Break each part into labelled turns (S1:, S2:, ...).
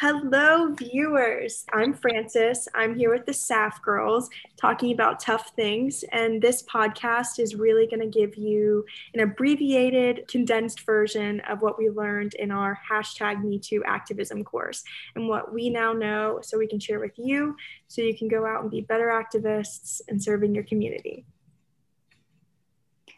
S1: Hello, viewers. I'm Frances. I'm here with the SAF girls talking about tough things. And this podcast is really going to give you an abbreviated, condensed version of what we learned in our hashtag MeToo activism course and what we now know so we can share with you so you can go out and be better activists and serving your community.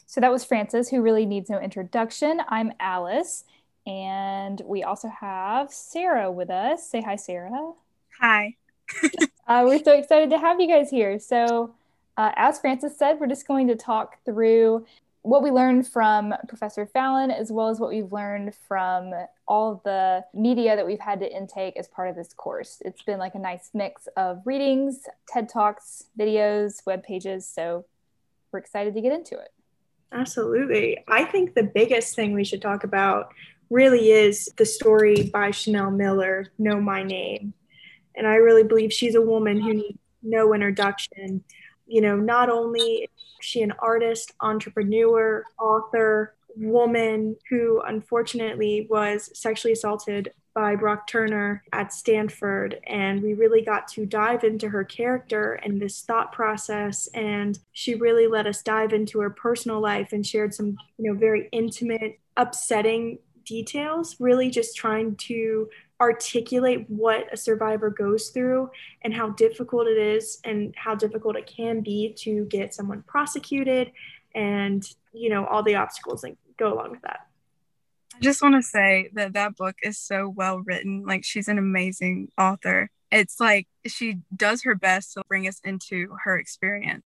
S2: So that was Frances, who really needs no introduction. I'm Alice. And we also have Sarah with us. Say hi, Sarah.
S3: Hi.
S2: uh, we're so excited to have you guys here. So, uh, as Frances said, we're just going to talk through what we learned from Professor Fallon, as well as what we've learned from all the media that we've had to intake as part of this course. It's been like a nice mix of readings, TED Talks, videos, web pages. So, we're excited to get into it.
S1: Absolutely. I think the biggest thing we should talk about really is the story by Chanel Miller, Know My Name. And I really believe she's a woman who needs no introduction. You know, not only is she an artist, entrepreneur, author, woman who unfortunately was sexually assaulted by Brock Turner at Stanford. And we really got to dive into her character and this thought process. And she really let us dive into her personal life and shared some, you know, very intimate, upsetting details, really just trying to articulate what a survivor goes through and how difficult it is and how difficult it can be to get someone prosecuted and, you know, all the obstacles that go along with that.
S3: I just want to say that that book is so well written. Like, she's an amazing author. It's like she does her best to bring us into her experience.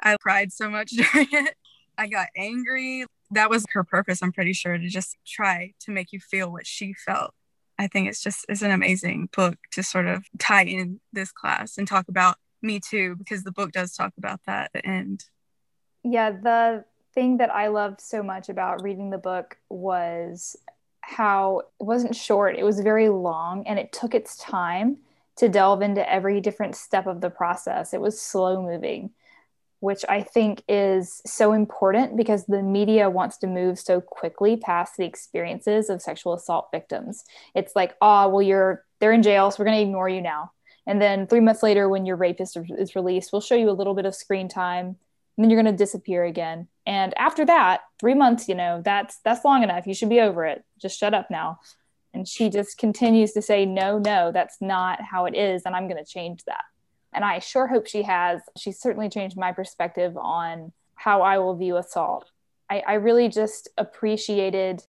S3: I cried so much during it. I got angry that was her purpose i'm pretty sure to just try to make you feel what she felt. I think it's just it's an amazing book to sort of tie in this class and talk about me too because the book does talk about that and
S2: yeah the thing that i loved so much about reading the book was how it wasn't short it was very long and it took its time to delve into every different step of the process. It was slow moving which I think is so important because the media wants to move so quickly past the experiences of sexual assault victims. It's like, oh, well, you're they're in jail, so we're going to ignore you now. And then three months later, when your rapist is released, we'll show you a little bit of screen time, and then you're going to disappear again. And after that, three months, you know, that's that's long enough. You should be over it. Just shut up now. And she just continues to say, no, no, that's not how it is, and I'm going to change that and I sure hope she has. She's certainly changed my perspective on how I will view assault. I, I really just appreciated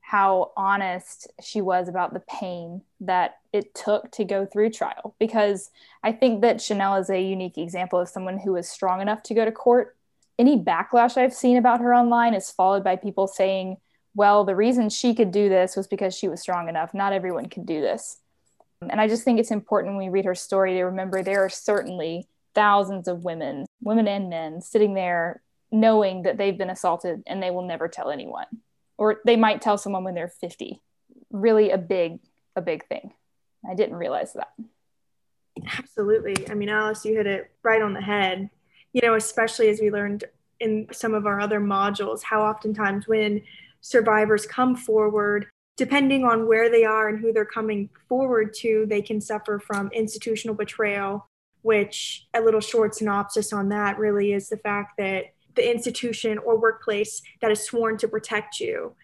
S2: how honest she was about the pain that it took to go through trial because I think that Chanel is a unique example of someone who is strong enough to go to court. Any backlash I've seen about her online is followed by people saying, well, the reason she could do this was because she was strong enough. Not everyone can do this. And I just think it's important when we read her story to remember there are certainly thousands of women, women and men, sitting there knowing that they've been assaulted and they will never tell anyone. Or they might tell someone when they're 50. Really a big, a big thing. I didn't realize that.
S1: Absolutely. I mean, Alice, you hit it right on the head. You know, especially as we learned in some of our other modules, how oftentimes when survivors come forward depending on where they are and who they're coming forward to, they can suffer from institutional betrayal, which a little short synopsis on that really is the fact that the institution or workplace that is sworn to protect you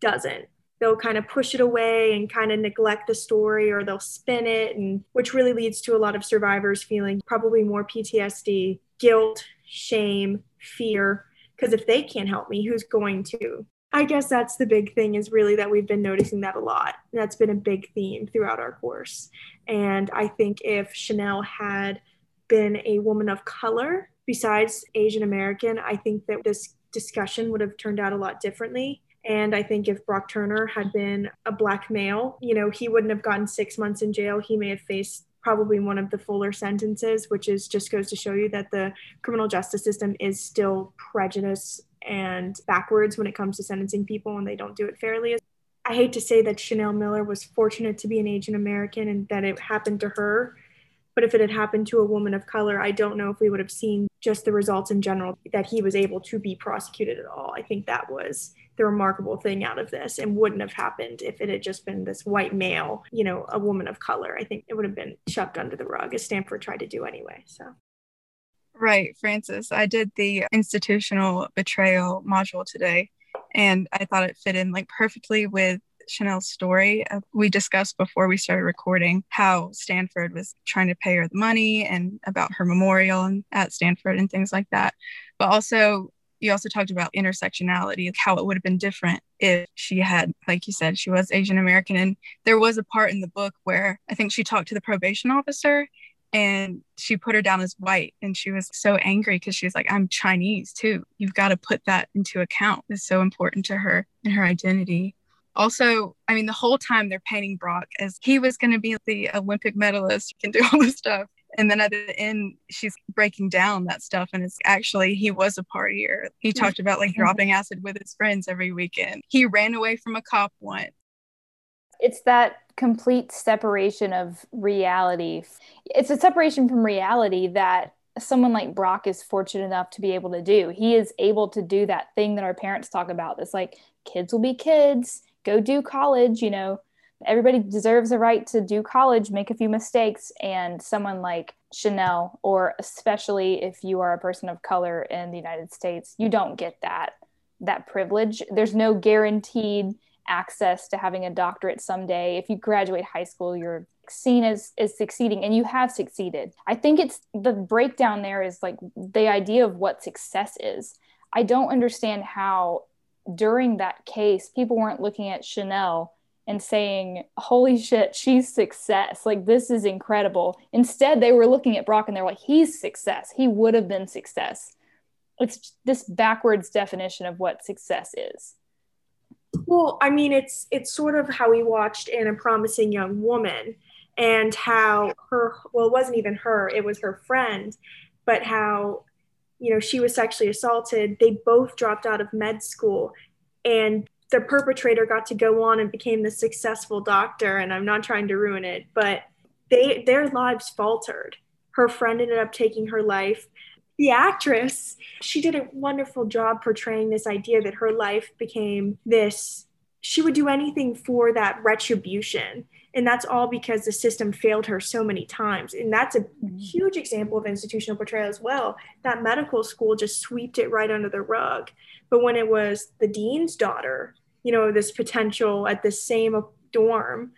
S1: doesn't. They'll kind of push it away and kind of neglect the story or they'll spin it, and which really leads to a lot of survivors feeling probably more PTSD, guilt, shame, fear. Because if they can't help me, who's going to? I guess that's the big thing is really that we've been noticing that a lot. That's been a big theme throughout our course. And I think if Chanel had been a woman of color besides Asian American, I think that this discussion would have turned out a lot differently. And I think if Brock Turner had been a black male, you know, he wouldn't have gotten six months in jail. He may have faced probably one of the fuller sentences, which is just goes to show you that the criminal justice system is still prejudice and backwards when it comes to sentencing people and they don't do it fairly. I hate to say that Chanel Miller was fortunate to be an Asian American and that it happened to her. But if it had happened to a woman of color, I don't know if we would have seen just the results in general that he was able to be prosecuted at all. I think that was the remarkable thing out of this and wouldn't have happened if it had just been this white male, you know, a woman of color. I think it would have been shoved under the rug as Stanford tried to do anyway. So
S3: Right, Frances. I did the institutional betrayal module today and I thought it fit in like perfectly with Chanel's story. Uh, we discussed before we started recording how Stanford was trying to pay her the money and about her memorial and at Stanford and things like that. But also, you also talked about intersectionality, how it would have been different if she had, like you said, she was Asian American. And there was a part in the book where I think she talked to the probation officer and she put her down as white and she was so angry because she was like i'm chinese too you've got to put that into account it's so important to her and her identity also, I mean, the whole time they're painting Brock as he was going to be the Olympic medalist, can do all this stuff. And then at the end, she's breaking down that stuff. And it's actually, he was a partier. He talked about like mm-hmm. dropping acid with his friends every weekend. He ran away from a cop once.
S2: It's that complete separation of reality. It's a separation from reality that someone like Brock is fortunate enough to be able to do. He is able to do that thing that our parents talk about. It's like kids will be kids go do college you know everybody deserves a right to do college make a few mistakes and someone like chanel or especially if you are a person of color in the united states you don't get that that privilege. There's no guaranteed access to having a doctorate someday. If you graduate high school you're seen as as succeeding and you have succeeded. I think it's the breakdown there is like the idea of what success is. I don't understand how during that case, people weren't looking at Chanel and saying, Holy shit, she's success. Like, this is incredible. Instead, they were looking at Brock and they're like, He's success. He would have been success. It's this backwards definition of what success is.
S1: Well, I mean, it's it's sort of how we watched in a promising young woman and how her well, it wasn't even her, it was her friend, but how you know, she was sexually assaulted. They both dropped out of med school and the perpetrator got to go on and became the successful doctor and I'm not trying to ruin it, but they their lives faltered. Her friend ended up taking her life. The actress, she did a wonderful job portraying this idea that her life became this she would do anything for that retribution. And that's all because the system failed her so many times. And that's a mm-hmm. huge example of institutional betrayal as well. That medical school just swept it right under the rug. But when it was the dean's daughter you know this potential at the same dorm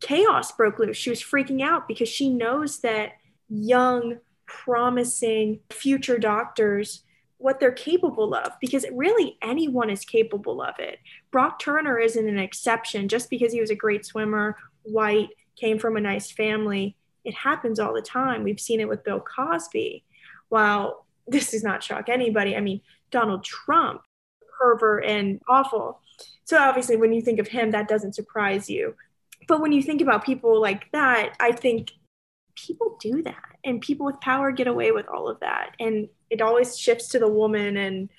S1: chaos broke loose. She was freaking out because she knows that young promising future doctors what they're capable of because really anyone is capable of it. Brock Turner isn't an exception just because he was a great swimmer white, came from a nice family. It happens all the time. We've seen it with Bill Cosby. While this does not shock anybody, I mean, Donald Trump, pervert and awful. So obviously, when you think of him, that doesn't surprise you. But when you think about people like that, I think people do that and people with power get away with all of that. And it always shifts to the woman and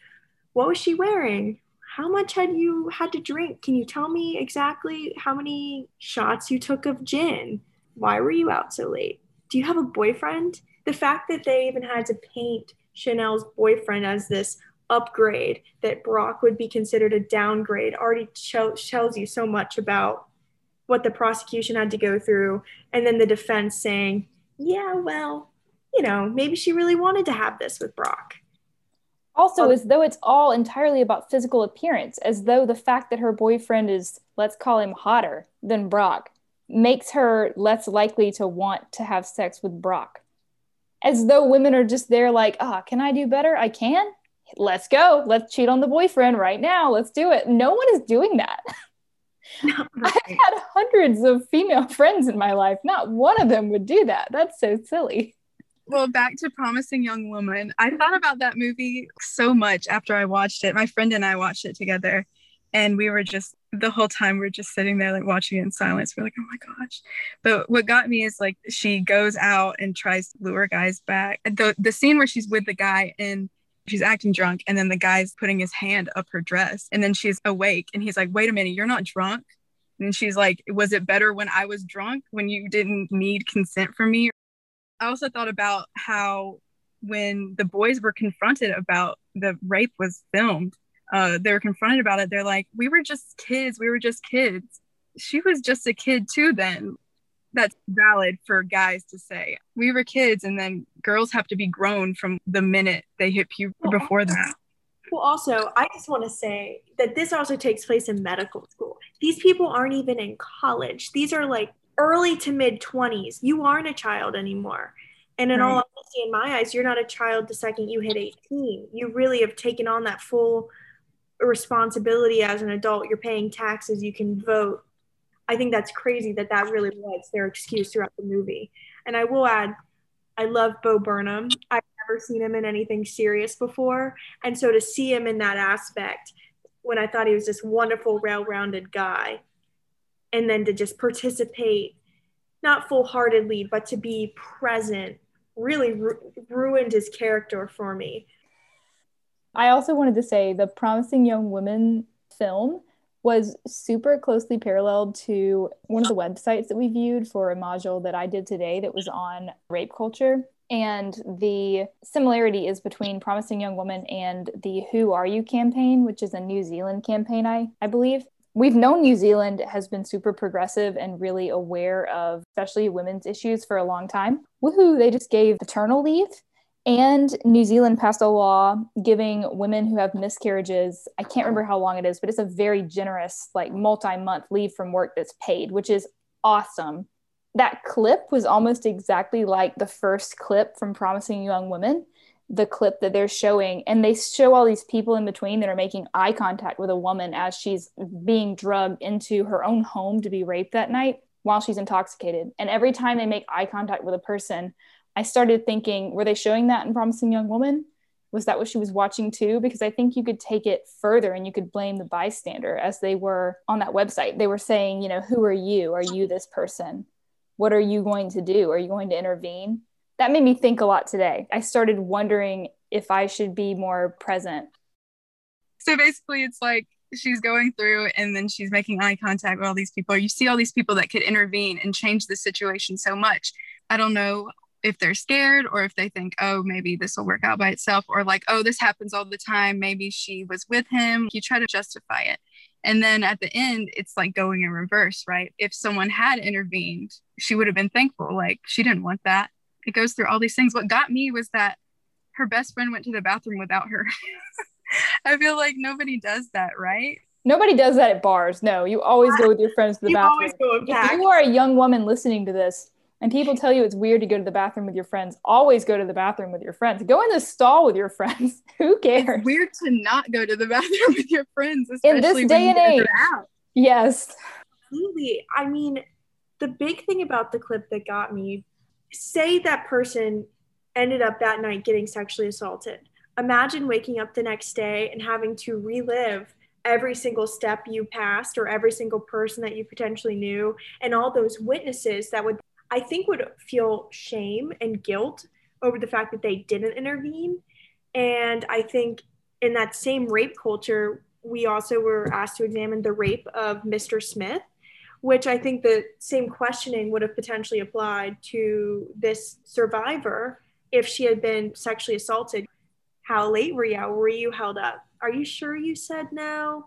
S1: what was she wearing? how much had you had to drink? Can you tell me exactly how many shots you took of gin? Why were you out so late? Do you have a boyfriend? The fact that they even had to paint Chanel's boyfriend as this upgrade, that Brock would be considered a downgrade, already tells you so much about what the prosecution had to go through. And then the defense saying, yeah, well, you know, maybe she really wanted to have this with Brock.
S2: Also, um, as though it's all entirely about physical appearance, as though the fact that her boyfriend is, let's call him hotter than Brock, makes her less likely to want to have sex with Brock. As though women are just there, like, ah, oh, can I do better? I can. Let's go. Let's cheat on the boyfriend right now. Let's do it. No one is doing that. I've had hundreds of female friends in my life. Not one of them would do that. That's so silly.
S3: Well, back to Promising Young Woman. I thought about that movie so much after I watched it. My friend and I watched it together, and we were just the whole time we are just sitting there like watching it in silence. We're like, oh my gosh. But what got me is like she goes out and tries to lure guys back. The the scene where she's with the guy and she's acting drunk, and then the guy's putting his hand up her dress, and then she's awake, and he's like, wait a minute, you're not drunk. And she's like, was it better when I was drunk when you didn't need consent from me? I also thought about how when the boys were confronted about the rape was filmed, uh, they were confronted about it, they're like, we were just kids. We were just kids. She was just a kid too then. That's valid for guys to say. We were kids, and then girls have to be grown from the minute they hit puberty before that.
S1: Well, also, I just want to say that this also takes place in medical school. These people aren't even in college. These are like early to mid 20s. You aren't a child anymore. And in right. all honesty, in my eyes, you're not a child the second you hit 18. You really have taken on that full responsibility as an adult. You're paying taxes, you can vote. I think that's crazy that that really was their excuse throughout the movie. And I will add, I love Bo Burnham. I've never seen him in anything serious before. And so to see him in that aspect, when I thought he was this wonderful, well rounded guy, and then to just participate, not full heartedly, but to be present, really ru- ruined his character for me.
S2: I also wanted to say the Promising Young Women film was super closely paralleled to one of the websites that we viewed for a module that I did today that was on rape culture. And the similarity is between Promising Young Woman and the Who Are You campaign, which is a New Zealand campaign, I, I believe. We've known New Zealand has been super progressive and really aware of especially women's issues for a long time. Woohoo, they just gave paternal leave and New Zealand passed a law giving women who have miscarriages, I can't remember how long it is, but it's a very generous, like multi month leave from work that's paid, which is awesome. That clip was almost exactly like the first clip from Promising Young Women, the clip that they're showing. And they show all these people in between that are making eye contact with a woman as she's being drugged into her own home to be raped that night while she's intoxicated. And every time they make eye contact with a person, I started thinking, were they showing that in Promising Young Woman? Was that what she was watching too? Because I think you could take it further and you could blame the bystander as they were on that website. They were saying, you know, who are you? Are you this person? What are you going to do? Are you going to intervene? That made me think a lot today. I started wondering if I should be more present.
S3: So basically, it's like she's going through and then she's making eye contact with all these people. You see all these people that could intervene and change the situation so much. I don't know if they're scared or if they think, oh, maybe this will work out by itself, or like, oh, this happens all the time. Maybe she was with him. You try to justify it. And then at the end, it's like going in reverse, right? If someone had intervened, she would have been thankful. Like, she didn't want that. It goes through all these things. What got me was that her best friend went to the bathroom without her. I feel like nobody does that, right?
S2: Nobody does that at bars. No, you always go with your friends to the you bathroom. If you are a young woman listening to this, and people tell you it's weird to go to the bathroom with your friends, always go to the bathroom with your friends. Go in the stall with your friends. Who cares?
S3: It's weird to not go to the bathroom with your friends, especially
S2: in this day and age. Yes.
S1: Absolutely. I mean, the big thing about the clip that got me say that person ended up that night getting sexually assaulted. Imagine waking up the next day and having to relive every single step you passed or every single person that you potentially knew and all those witnesses that would I think would feel shame and guilt over the fact that they didn't intervene. And I think in that same rape culture, we also were asked to examine the rape of Mr. Smith, which I think the same questioning would have potentially applied to this survivor if she had been sexually assaulted. How late were you? Were you held up? Are you sure you said no?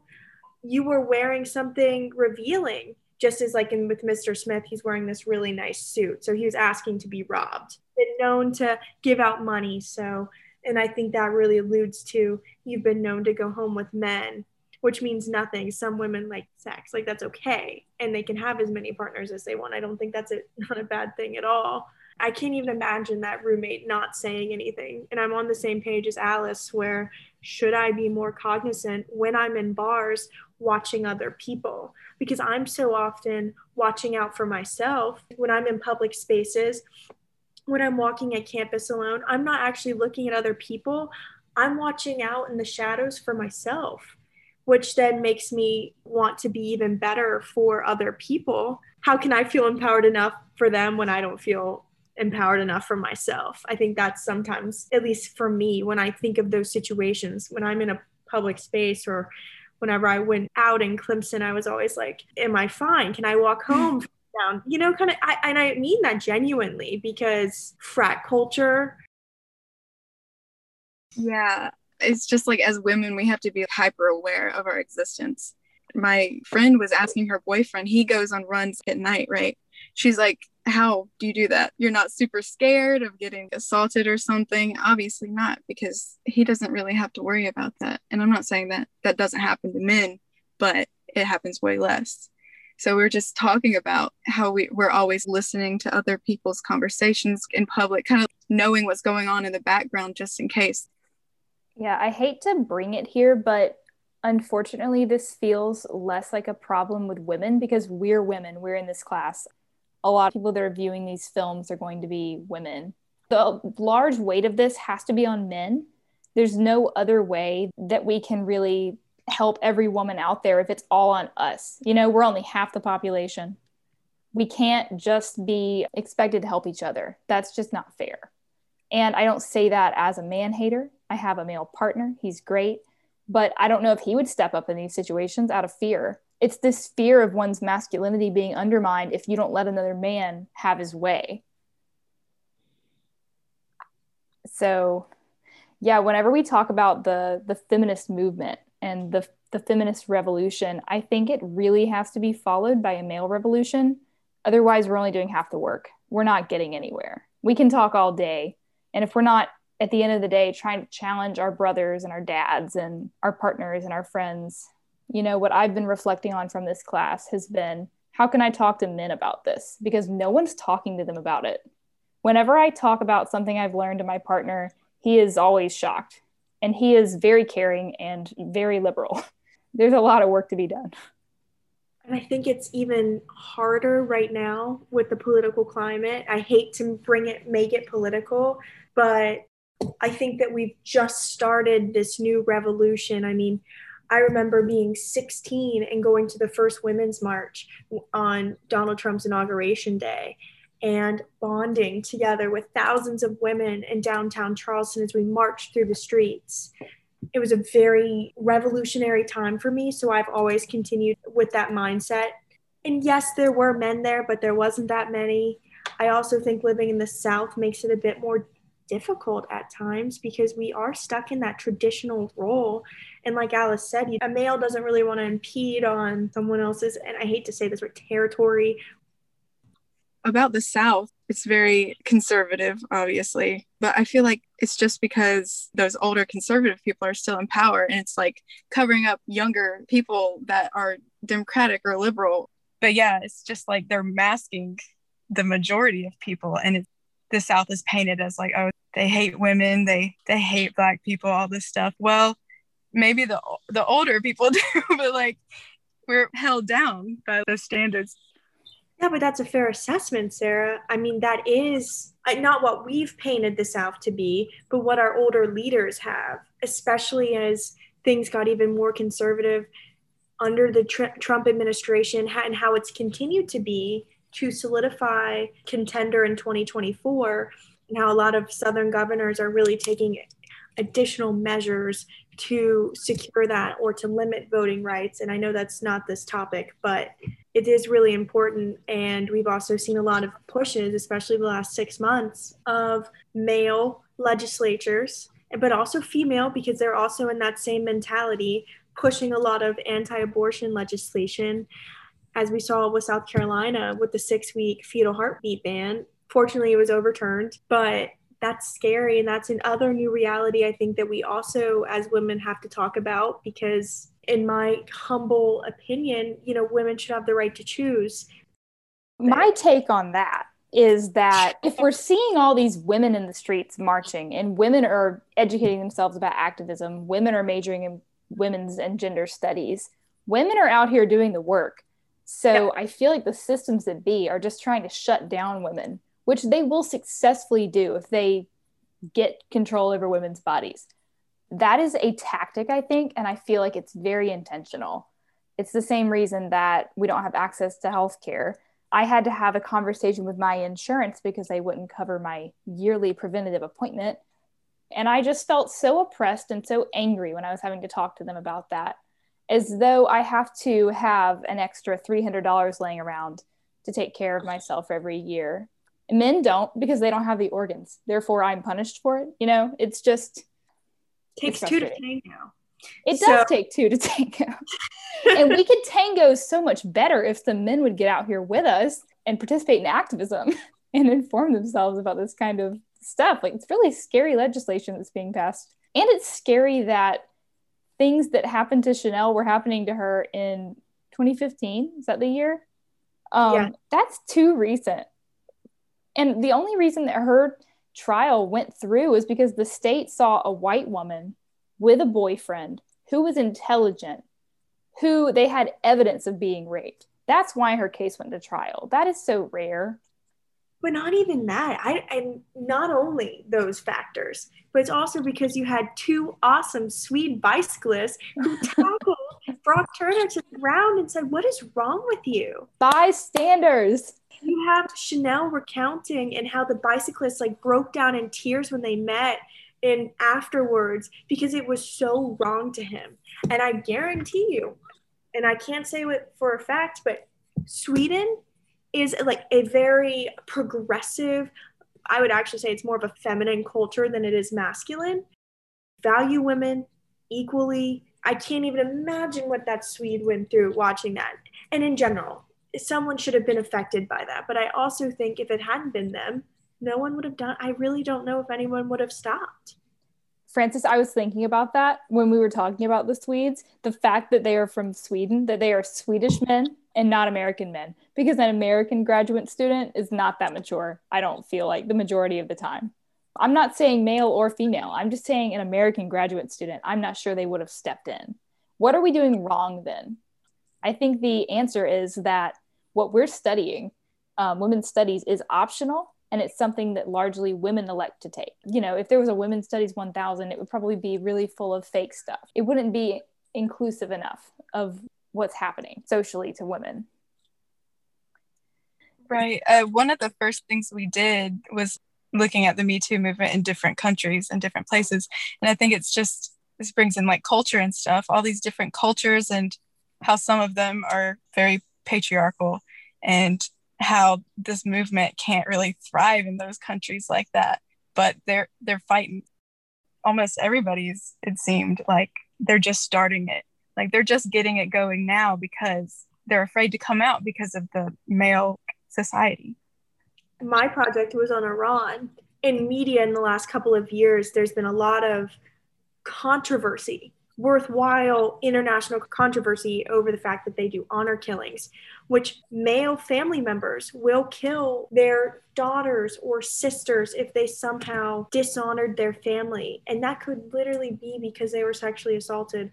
S1: You were wearing something revealing just as like in with Mr. Smith, he's wearing this really nice suit. So he was asking to be robbed. Been known to give out money. So and I think that really alludes to you've been known to go home with men, which means nothing. Some women like sex, like that's okay. And they can have as many partners as they want. I don't think that's a, not a bad thing at all. I can't even imagine that roommate not saying anything. And I'm on the same page as Alice, where should I be more cognizant when I'm in bars watching other people? Because I'm so often watching out for myself when I'm in public spaces, when I'm walking at campus alone. I'm not actually looking at other people, I'm watching out in the shadows for myself. Which then makes me want to be even better for other people. How can I feel empowered enough for them when I don't feel empowered enough for myself. I think that's sometimes, at least for me, when I think of those situations, when I'm in a public space or whenever I went out in Clemson, I was always like, Am I fine? Can I walk home? down? You know, kind of, I, and I mean that genuinely because frat culture.
S3: Yeah. It's just like as women, we have to be hyper aware of our existence. My friend was asking her boyfriend, he goes on runs at night, right? She's like, How do you do that? You're not super scared of getting assaulted or something? Obviously not, because he doesn't really have to worry about that. And I'm not saying that that doesn't happen to men, but it happens way less. So we are just talking about how we, we're always listening to other people's conversations in public, kind of knowing what's going on in the background just in case.
S2: Yeah, I hate to bring it here, but unfortunately, this feels less like a problem with women because we're women. We're in this class. A lot of people that are viewing these films are going to be women. The large weight of this has to be on men. There's no other way that we can really help every woman out there if it's all on us. You know, we're only half the population. We can't just be expected to help each other. That's just not fair. And I don't say that as a man hater. I have a male partner, he's great, but I don't know if he would step up in these situations out of fear. It's this fear of one's masculinity being undermined if you don't let another man have his way. So, yeah, whenever we talk about the the feminist movement, and the, the feminist revolution, I think it really has to be followed by a male revolution. Otherwise, we're only doing half the work. We're not getting anywhere. We can talk all day. And if we're not at the end of the day trying to challenge our brothers and our dads and our partners and our friends, you know, what I've been reflecting on from this class has been how can I talk to men about this? Because no one's talking to them about it. Whenever I talk about something I've learned to my partner, he is always shocked and he is very caring and very liberal. There's a lot of work to be done.
S1: And I think it's even harder right now with the political climate. I hate to bring it, make it political, but I think that we've just started this new revolution. I mean, I remember being 16 and going to the first Women's March on Donald Trump's inauguration day and bonding together with thousands of women in downtown Charleston as we marched through the streets. It was a very revolutionary time for me. So I've always continued with that mindset. And yes, there were men there, but there wasn't that many. I also think living in the South makes it a bit more difficult at times because we are stuck in that traditional role. And like Alice said, a male doesn't really want to impede on someone else's, and I hate to say this, but territory
S3: about the South, it's very conservative, obviously, but I feel like it's just because those older conservative people are still in power and it's like covering up younger people that are democratic or liberal. But yeah, it's just like they're masking the majority of people and it, the South is painted as like, oh, they hate women, they they hate black people, all this stuff. Well, maybe the the older people do, but like we're held down by those standards
S1: yeah, but that's a fair assessment, Sarah. I mean, that is uh, not what we've painted the South to be, but what our older leaders have, especially as things got even more conservative under the tr- Trump administration and how it's continued to be to solidify contender in 2024 and how a lot of Southern governors are really taking additional measures to secure that or to limit voting rights. And I know that's not this topic, but it is really important. And we've also seen a lot of pushes, especially the last six months, of male legislatures, but also female, because they're also in that same mentality, pushing a lot of anti abortion legislation. As we saw with South Carolina with the six week fetal heartbeat ban. Fortunately, it was overturned, but that's scary. And that's another new reality I think that we also, as women, have to talk about because in my humble opinion, you know, women should have the right to choose.
S2: My take on that is that if we're seeing all these women in the streets marching and women are educating themselves about activism, women are majoring in women's and gender studies, women are out here doing the work. So yeah. I feel like the systems that be are just trying to shut down women, which they will successfully do if they get control over women's bodies that is a tactic, I think, and I feel like it's very intentional. It's the same reason that we don't have access to healthcare. I had to have a conversation with my insurance because they wouldn't cover my yearly preventative appointment. And I just felt so oppressed and so angry when I was having to talk to them about that, as though I have to have an extra $300 laying around to take care of myself every year. Men don't because they don't have the organs. Therefore, I'm punished for it. You know, it's just
S1: takes two to tango.
S2: It does so. take two to tango. and we could tango so much better if the men would get out here with us and participate in activism and inform themselves about this kind of stuff. Like it's really scary legislation that's being passed. And it's scary that things that happened to Chanel were happening to her in 2015. Is that the year? Um, yeah. That's too recent. And the only reason that her trial went through is because the state saw a white woman with a boyfriend who was intelligent, who they had evidence of being raped. That's why her case went to trial. That is so rare.
S1: But not even that. I and not only those factors, but it's also because you had two awesome Swede bicyclists who tackled Brock Turner to the ground and said, What is wrong with you?
S2: Bystanders.
S1: You have Chanel recounting and how the bicyclists like broke down in tears when they met and afterwards because it was so wrong to him. And I guarantee you, and I can't say it for a fact, but Sweden is like a very progressive, I would actually say it's more of a feminine culture than it is masculine. Value women equally. I can't even imagine what that Swede went through watching that. And in general, someone should have been affected by that. But I also think if it hadn't been them, no one would have done i really don't know if anyone would have stopped
S2: Frances, i was thinking about that when we were talking about the swedes the fact that they are from sweden that they are swedish men and not american men because an american graduate student is not that mature i don't feel like the majority of the time i'm not saying male or female i'm just saying an american graduate student i'm not sure they would have stepped in what are we doing wrong then i think the answer is that what we're studying um, women's studies is optional and it's something that largely women elect to take. You know, if there was a women's studies 1000, it would probably be really full of fake stuff. It wouldn't be inclusive enough of what's happening socially to women.
S3: Right. Uh, one of the first things we did was looking at the Me Too movement in different countries and different places. And I think it's just, this brings in like culture and stuff, all these different cultures and how some of them are very patriarchal and how this movement can't really thrive in those countries like that but they're they're fighting almost everybody's it seemed like they're just starting it like they're just getting it going now because they're afraid to come out because of the male society
S1: my project was on iran in media in the last couple of years there's been a lot of controversy worthwhile international controversy over the fact that they do honor killings, which male family members will kill their daughters or sisters if they somehow dishonored their family. And that could literally be because they were sexually assaulted.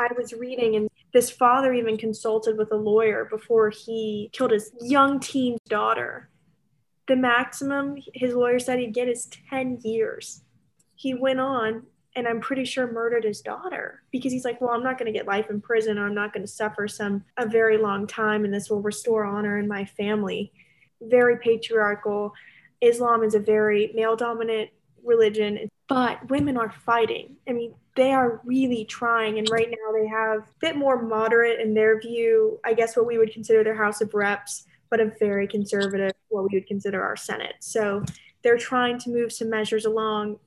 S1: I was reading, and this father even consulted with a lawyer before he killed his young teen daughter. The maximum his lawyer said he'd get is 10 years. He went on and I'm pretty sure murdered his daughter because he's like, well, I'm not going to get life in prison or I'm not going to suffer some a very long time and this will restore honor in my family. Very patriarchal. Islam is a very male dominant religion, but women are fighting. I mean, they are really trying and right now they have a bit more moderate in their view, I guess what we would consider their House of Reps, but a very conservative what we would consider our Senate. So they're trying to move some measures along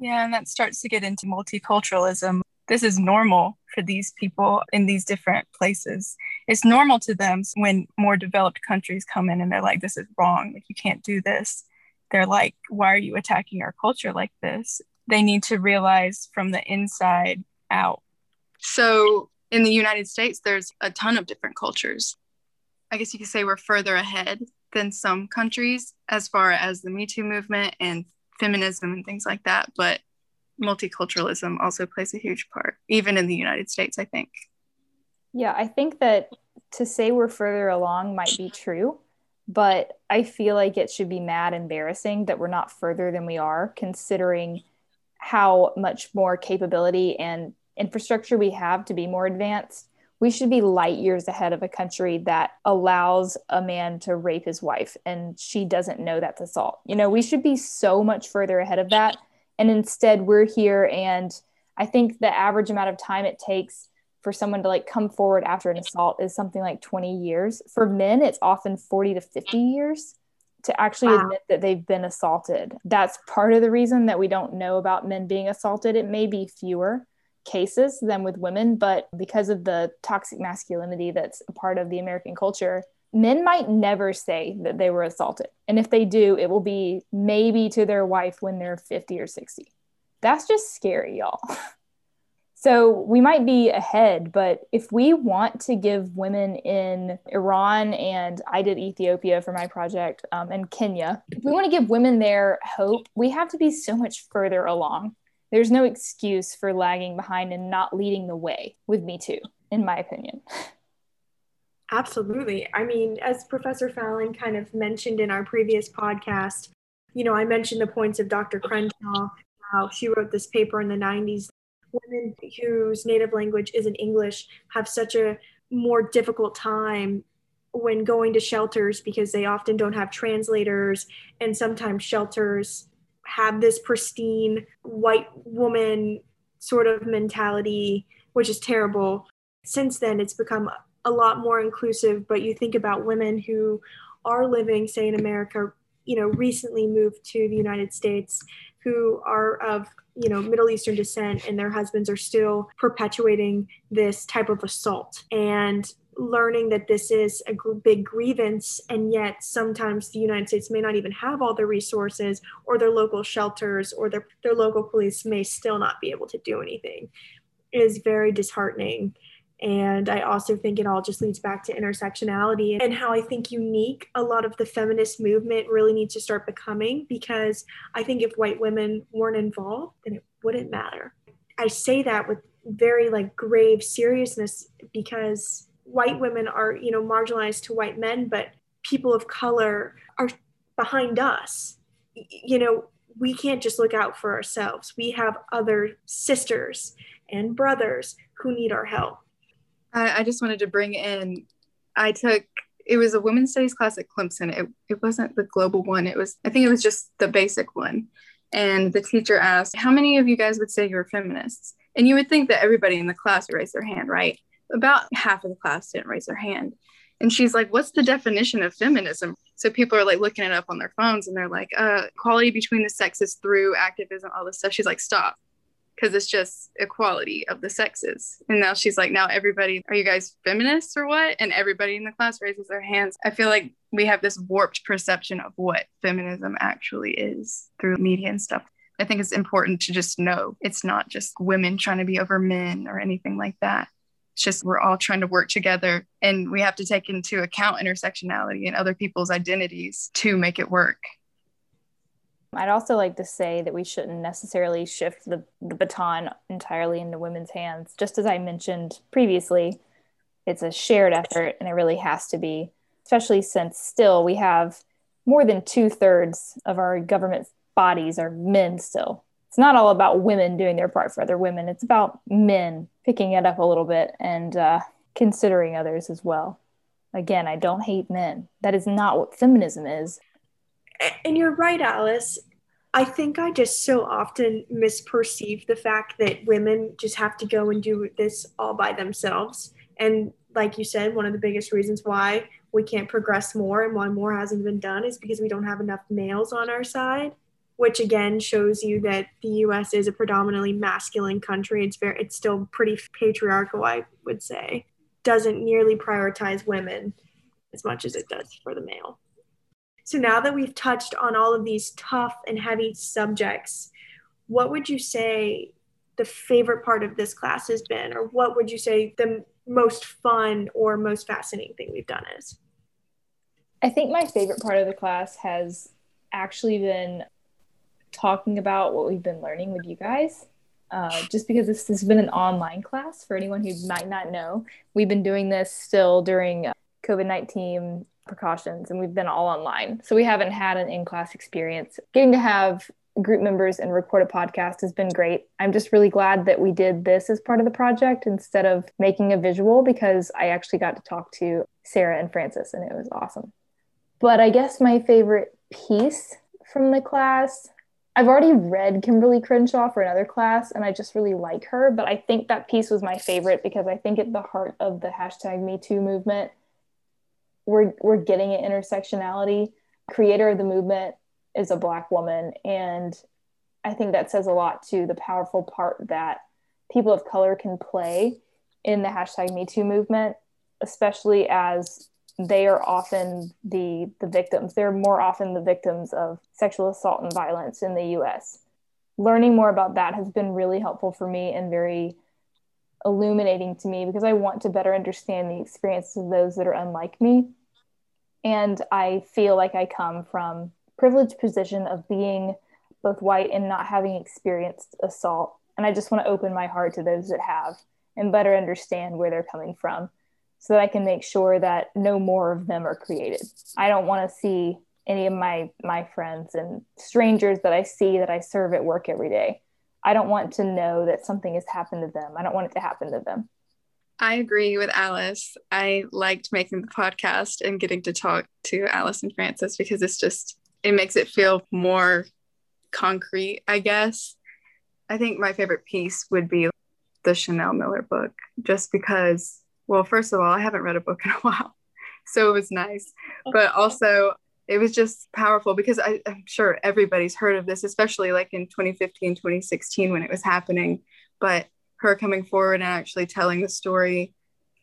S3: yeah, and that starts to get into multiculturalism. This is normal for these people in these different places. It's normal to them when more developed countries come in and they're like, this is wrong. Like, you can't do this. They're like, why are you attacking our culture like this? They need to realize from the inside out. So, in the United States, there's a ton of different cultures. I guess you could say we're further ahead than some countries as far as the Me Too movement and feminism and things like that, but multiculturalism also plays a huge part, even in the United States, I think.
S2: Yeah, I think that to say we're further along might be true, but I feel like it should be mad embarrassing that we're not further than we are, considering how much more capability and infrastructure we have to be more advanced we should be light years ahead of a country that allows a man to rape his wife and she doesn't know that's assault. You know, we should be so much further ahead of that. And instead, we're here. And I think the average amount of time it takes for someone to like come forward after an assault is something like 20 years. For men, it's often 40 to 50 years. to actually wow. admit that they've been assaulted. That's part of the reason that we don't know about men being assaulted. It may be fewer cases than with women, but because of the toxic masculinity that's a part of the American culture, men might never say that they were assaulted. And if they do, it will be maybe to their wife when they're 50 or 60. That's just scary, y'all. So we might be ahead, but if we want to give women in Iran and I did Ethiopia for my project um, and Kenya, if we want to give women there hope, we have to be so much further along. There's no excuse for lagging behind and not leading the way with Me Too, in my opinion.
S1: Absolutely. I mean, as Professor Fallon kind of mentioned in our previous podcast, you know, I mentioned the points of Dr. Crenshaw, how she wrote this paper in the 90s women whose native language isn't English have such a more difficult time when going to shelters because they often don't have translators and sometimes shelters have this pristine white woman sort of mentality which is terrible. Since then it's become a lot more inclusive but you think about women who are living say in america you know recently moved to the united states who are of you know middle eastern descent and their husbands are still perpetuating this type of assault and learning that this is a big grievance and yet sometimes the united states may not even have all the resources or their local shelters or their, their local police may still not be able to do anything. Is very disheartening and I also think it all just leads back to intersectionality and how I think unique a lot of the feminist movement really needs to start becoming because I think if white women weren't involved, then it wouldn't matter. I say that with very like grave seriousness because white women are, you know, marginalized to white men, but people of color are behind us. You know, we can't just look out for ourselves. We have other sisters and brothers who need our help
S3: I, I just wanted to bring in, I took, it was a women's studies class at Clemson. It, it wasn't the global one. It was, I think it was just the basic one. And the teacher asked, how many of you guys would say you're feminists? And you would think that everybody in the class would raise their hand, right? About half of the class didn't raise their hand. And she's like, what's the definition of feminism? So people are like looking it up on their phones and they're like, uh, equality between the sexes through activism, all this stuff. She's like, stop because it's just equality of the sexes. And now she's like, now everybody, are you guys feminists or what? And everybody in the class raises their hands. I feel like we have this warped perception of what feminism actually is through media and stuff. I think it's important to just know it's not just women trying to be over men or anything like that. It's just we're all trying to work together and we have to take into account intersectionality and other people's identities to make it work.
S2: I'd also like to say that we shouldn't necessarily shift the, the baton entirely into women's hands. Just as I mentioned previously, it's a shared effort and it really has to be, especially since still we have more than two thirds of our government bodies are men still. It's not all about women doing their part for other women, it's about men picking it up a little bit and uh, considering others as well. Again, I don't hate men. That is not what feminism is
S1: and you're right, Alice. I think I just so often misperceive the fact that women just have to go and do this all by themselves. And like you said, one of the biggest reasons why we can't progress more and why more hasn't been done is because we don't have enough males on our side, which again shows you that the US is a predominantly masculine country. It's very it's still pretty patriarchal, I would say. Doesn't nearly prioritize women as much as it does for the male. So now that we've touched on all of these tough and heavy subjects, what would you say the favorite part of this class has been, or what would you say the most fun or most fascinating thing we've done is?
S2: I think my favorite part of the class has actually been talking about what we've been learning with you guys. Uh, just because this has been an online class for anyone who might not know, we've been doing this still during COVID 19 precautions and we've been all online. So we haven't had an in class experience. Getting to have group members and record a podcast has been great. I'm just really glad that we did this as part of the project instead of making a visual because I actually got to talk to Sarah and Frances and it was awesome. But I guess my favorite piece from the class I've already read Kimberlé Crenshaw for another class and I just really like her, but I think that piece was my favorite because I think at the heart of the hashtag Me Too movement we're we're getting at intersectionality. Creator of the movement is a black woman. And i think that says a lot to the powerful part that people of color can play in the hashtag me too movement especially as they are often the the victims. They're more often the victims of sexual assault and violence in the us learning more about that has been really helpful for me and very illuminating to me because i want to better understand the experiences of those that are unlike me and i feel like i come from privileged position of being both white and not having experienced assault and i just want to open my heart to those that have and better understand where they're coming from so that I can make sure that no more of them are created. I don't want to see any of my my friends and strangers that I see that I serve at work every day. I don't want to know that something has happened to them. I don't want it to happen to them.
S3: I agree with Alice. I liked making the podcast and getting to talk to Alice and Frances because it's just it makes it feel more concrete, I guess. I think my favorite piece would be the Chanel Miller book just because well, first of all, I haven't read a book in a while. So it was nice. But also, it was just powerful because I, am sure everybody's heard of this, especially like in 2015, 2016 when it was happening. But her coming forward and actually telling the story,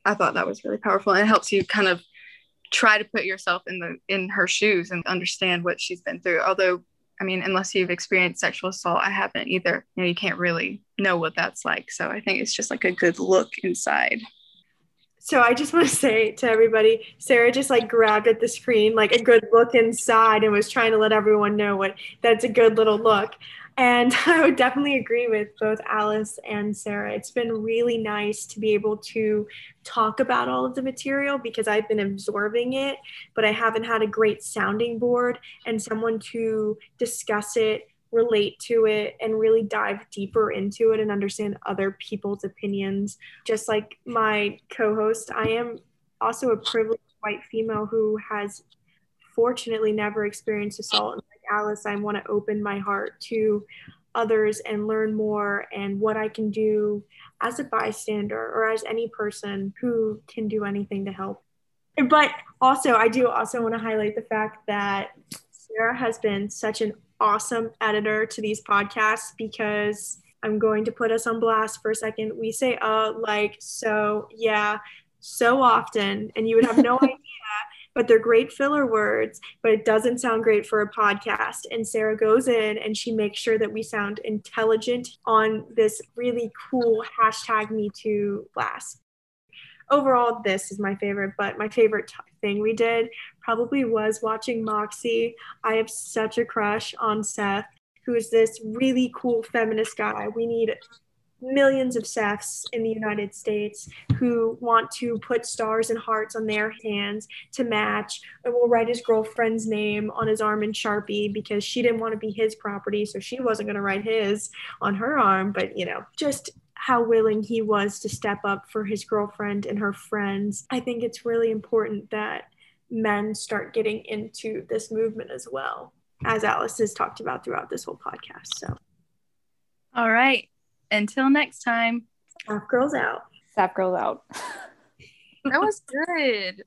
S3: I thought that was really powerful. And it helps you kind of try to put yourself in the in her shoes and understand what she's been through. Although, I mean, unless you've experienced sexual assault, I haven't either. You know, you can't really know what that's like. So I think it's just like a good look inside.
S1: So I just want to say to everybody, Sarah just like grabbed at the screen like a good look inside and was trying to let everyone know what that's a good little look. And I would definitely agree with both Alice and Sarah. It's been really nice to be able to talk about all of the material because I've been absorbing it, but I haven't had a great sounding board and someone to discuss it relate to it and really dive deeper into it and understand other people's opinions. Just like my co host, I am also a privileged white female who has fortunately never experienced assault. And like Alice, I want to open my heart to others and learn more and what I can do as a bystander or as any person who can do anything to help. But also, I do also want to highlight the fact that Sarah has been such an awesome editor to these podcasts because I'm going to put us on blast for a second. We say uh like so yeah so often and you would have no idea but they're great filler words but it doesn't sound great for a podcast and Sarah goes in and she makes sure that we sound intelligent on this really cool hashtag me too blast overall, this is my favorite, but my favorite t- thing we did probably was watching Moxie. I have such a crush on Seth, who is this really cool feminist guy. We need millions of Seths in the United States who want to put stars and hearts on their hands to match and will write his girlfriend's name on his arm in Sharpie because she didn't want to be his property, so she wasn't going to write his on her arm. But, you know, just how willing he was to step up for his girlfriend and her friends. I think it's really important that men start getting into this movement as well, as Alice has talked about throughout this whole podcast. So,
S3: all right. Until next time,
S1: SAF Girls out.
S2: SAF Girls out.
S3: that was good.